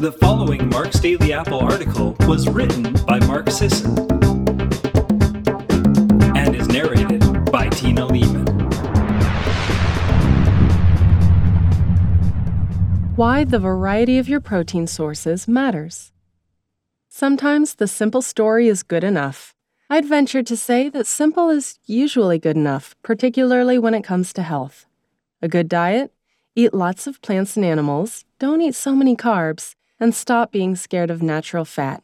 The following Mark's Daily Apple article was written by Mark Sisson and is narrated by Tina Leaman. Why the variety of your protein sources matters. Sometimes the simple story is good enough. I'd venture to say that simple is usually good enough, particularly when it comes to health. A good diet? Eat lots of plants and animals, don't eat so many carbs, and stop being scared of natural fat.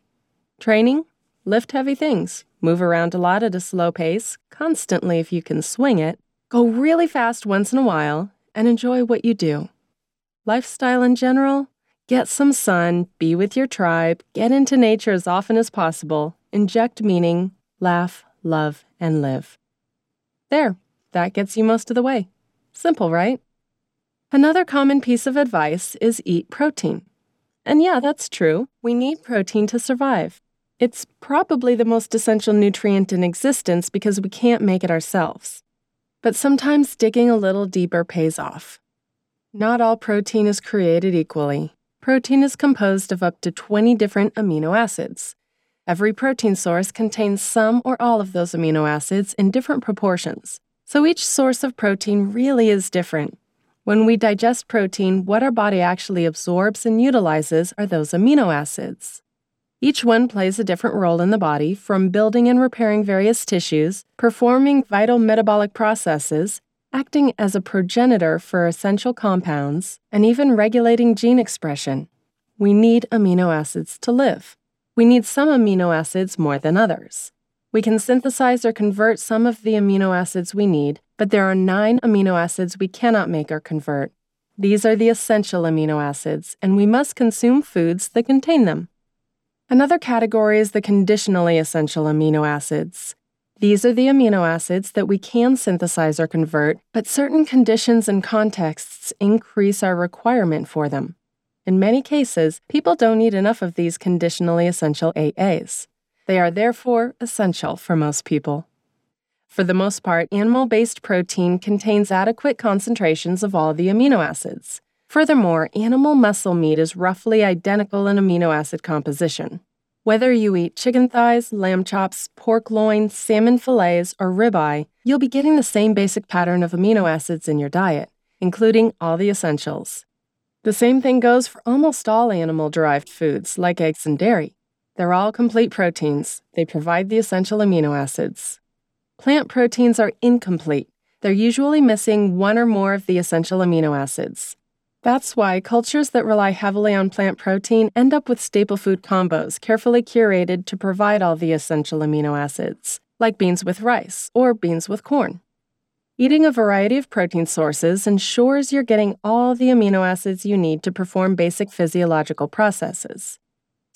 Training? Lift heavy things, move around a lot at a slow pace, constantly if you can swing it, go really fast once in a while, and enjoy what you do. Lifestyle in general? Get some sun, be with your tribe, get into nature as often as possible, inject meaning, laugh, love, and live. There, that gets you most of the way. Simple, right? Another common piece of advice is eat protein. And yeah, that's true. We need protein to survive. It's probably the most essential nutrient in existence because we can't make it ourselves. But sometimes digging a little deeper pays off. Not all protein is created equally. Protein is composed of up to 20 different amino acids. Every protein source contains some or all of those amino acids in different proportions, so each source of protein really is different. When we digest protein, what our body actually absorbs and utilizes are those amino acids. Each one plays a different role in the body, from building and repairing various tissues, performing vital metabolic processes, acting as a progenitor for essential compounds, and even regulating gene expression. We need amino acids to live. We need some amino acids more than others. We can synthesize or convert some of the amino acids we need, but there are nine amino acids we cannot make or convert. These are the essential amino acids, and we must consume foods that contain them. Another category is the conditionally essential amino acids. These are the amino acids that we can synthesize or convert, but certain conditions and contexts increase our requirement for them. In many cases, people don't need enough of these conditionally essential AAs. They are therefore essential for most people. For the most part, animal based protein contains adequate concentrations of all the amino acids. Furthermore, animal muscle meat is roughly identical in amino acid composition. Whether you eat chicken thighs, lamb chops, pork loin, salmon fillets, or ribeye, you'll be getting the same basic pattern of amino acids in your diet, including all the essentials. The same thing goes for almost all animal derived foods, like eggs and dairy. They're all complete proteins. They provide the essential amino acids. Plant proteins are incomplete. They're usually missing one or more of the essential amino acids. That's why cultures that rely heavily on plant protein end up with staple food combos carefully curated to provide all the essential amino acids, like beans with rice or beans with corn. Eating a variety of protein sources ensures you're getting all the amino acids you need to perform basic physiological processes.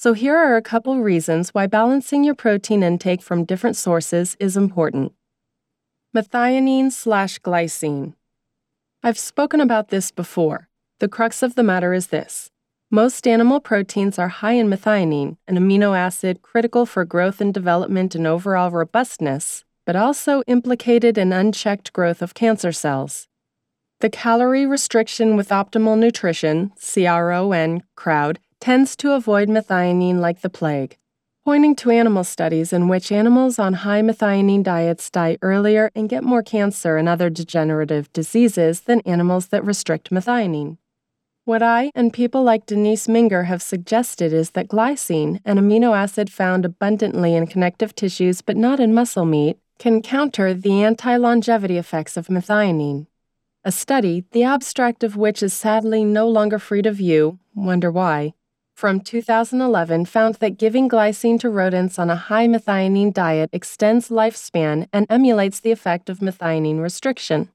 So, here are a couple reasons why balancing your protein intake from different sources is important. Methionine slash glycine. I've spoken about this before. The crux of the matter is this most animal proteins are high in methionine, an amino acid critical for growth and development and overall robustness, but also implicated in unchecked growth of cancer cells. The calorie restriction with optimal nutrition, CRON, crowd tends to avoid methionine like the plague, pointing to animal studies in which animals on high methionine diets die earlier and get more cancer and other degenerative diseases than animals that restrict methionine. What I and people like Denise Minger have suggested is that glycine, an amino acid found abundantly in connective tissues but not in muscle meat, can counter the anti longevity effects of methionine. A study, the abstract of which is sadly no longer free to view, wonder why, from 2011 found that giving glycine to rodents on a high methionine diet extends lifespan and emulates the effect of methionine restriction.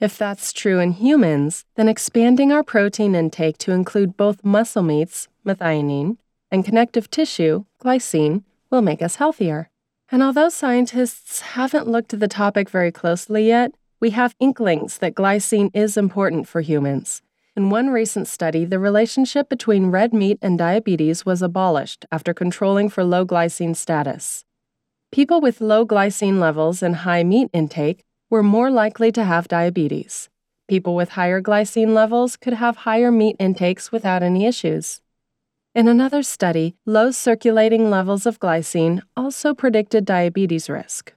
If that's true in humans, then expanding our protein intake to include both muscle meats, methionine, and connective tissue, glycine, will make us healthier. And although scientists haven't looked at the topic very closely yet, we have inklings that glycine is important for humans. In one recent study, the relationship between red meat and diabetes was abolished after controlling for low glycine status. People with low glycine levels and high meat intake were more likely to have diabetes. People with higher glycine levels could have higher meat intakes without any issues. In another study, low circulating levels of glycine also predicted diabetes risk.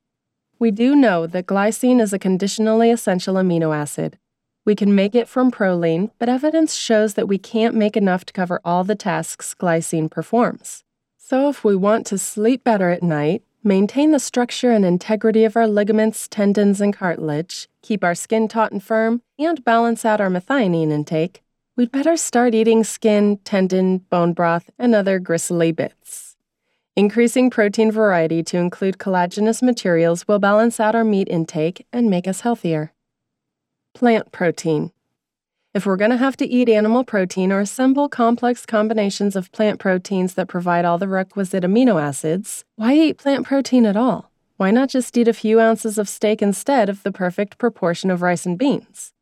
We do know that glycine is a conditionally essential amino acid. We can make it from proline, but evidence shows that we can't make enough to cover all the tasks glycine performs. So, if we want to sleep better at night, maintain the structure and integrity of our ligaments, tendons, and cartilage, keep our skin taut and firm, and balance out our methionine intake, we'd better start eating skin, tendon, bone broth, and other gristly bits. Increasing protein variety to include collagenous materials will balance out our meat intake and make us healthier. Plant protein. If we're going to have to eat animal protein or assemble complex combinations of plant proteins that provide all the requisite amino acids, why eat plant protein at all? Why not just eat a few ounces of steak instead of the perfect proportion of rice and beans?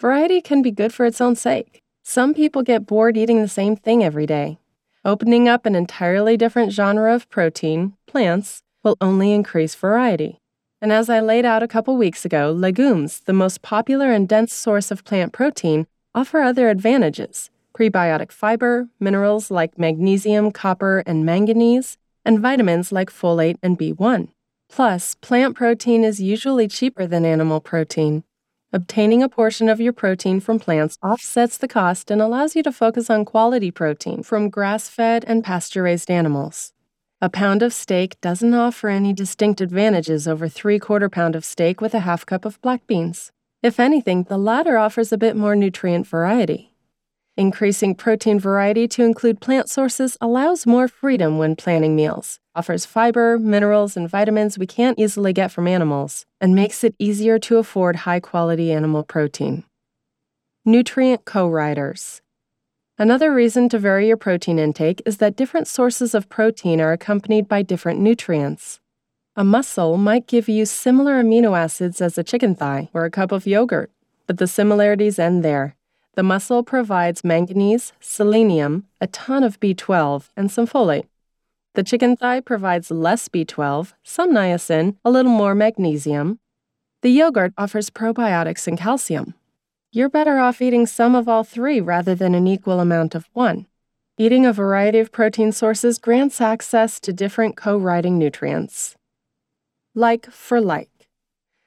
Variety can be good for its own sake. Some people get bored eating the same thing every day. Opening up an entirely different genre of protein, plants, will only increase variety. And as I laid out a couple weeks ago, legumes, the most popular and dense source of plant protein, offer other advantages prebiotic fiber, minerals like magnesium, copper, and manganese, and vitamins like folate and B1. Plus, plant protein is usually cheaper than animal protein. Obtaining a portion of your protein from plants offsets the cost and allows you to focus on quality protein from grass fed and pasture raised animals. A pound of steak doesn't offer any distinct advantages over three quarter pound of steak with a half cup of black beans. If anything, the latter offers a bit more nutrient variety. Increasing protein variety to include plant sources allows more freedom when planning meals, offers fiber, minerals, and vitamins we can't easily get from animals, and makes it easier to afford high quality animal protein. Nutrient co writers. Another reason to vary your protein intake is that different sources of protein are accompanied by different nutrients. A mussel might give you similar amino acids as a chicken thigh or a cup of yogurt, but the similarities end there. The mussel provides manganese, selenium, a ton of B12, and some folate. The chicken thigh provides less B12, some niacin, a little more magnesium. The yogurt offers probiotics and calcium. You're better off eating some of all three rather than an equal amount of one. Eating a variety of protein sources grants access to different co writing nutrients. Like for like.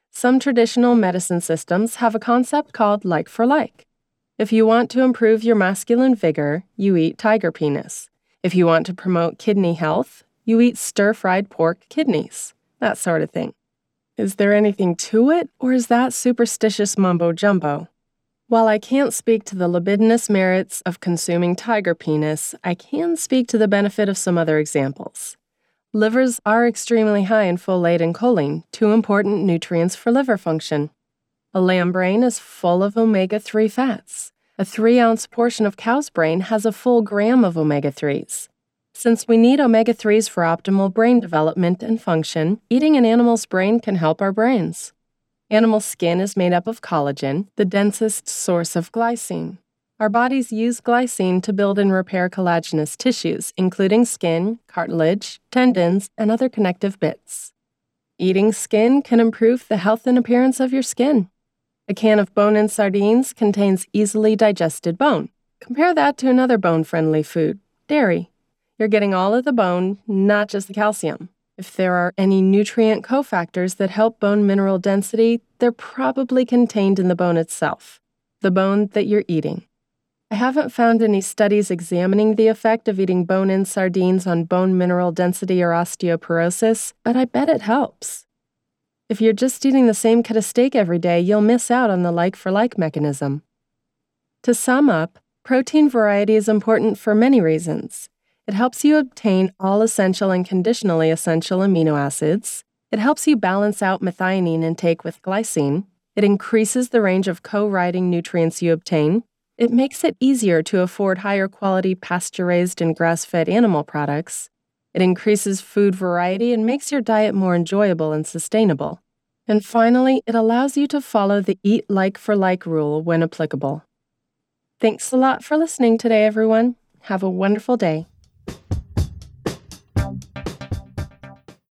Some traditional medicine systems have a concept called like for like. If you want to improve your masculine vigor, you eat tiger penis. If you want to promote kidney health, you eat stir fried pork kidneys. That sort of thing. Is there anything to it, or is that superstitious mumbo jumbo? While I can't speak to the libidinous merits of consuming tiger penis, I can speak to the benefit of some other examples. Livers are extremely high in folate and choline, two important nutrients for liver function. A lamb brain is full of omega 3 fats. A 3 ounce portion of cow's brain has a full gram of omega 3s. Since we need omega 3s for optimal brain development and function, eating an animal's brain can help our brains. Animal skin is made up of collagen, the densest source of glycine. Our bodies use glycine to build and repair collagenous tissues, including skin, cartilage, tendons, and other connective bits. Eating skin can improve the health and appearance of your skin. A can of bone in sardines contains easily digested bone. Compare that to another bone friendly food, dairy. You're getting all of the bone, not just the calcium. If there are any nutrient cofactors that help bone mineral density, they're probably contained in the bone itself, the bone that you're eating. I haven't found any studies examining the effect of eating bone in sardines on bone mineral density or osteoporosis, but I bet it helps. If you're just eating the same cut of steak every day, you'll miss out on the like for like mechanism. To sum up, protein variety is important for many reasons. It helps you obtain all essential and conditionally essential amino acids. It helps you balance out methionine intake with glycine. It increases the range of co writing nutrients you obtain. It makes it easier to afford higher quality pasture raised and grass fed animal products. It increases food variety and makes your diet more enjoyable and sustainable. And finally, it allows you to follow the eat like for like rule when applicable. Thanks a lot for listening today, everyone. Have a wonderful day.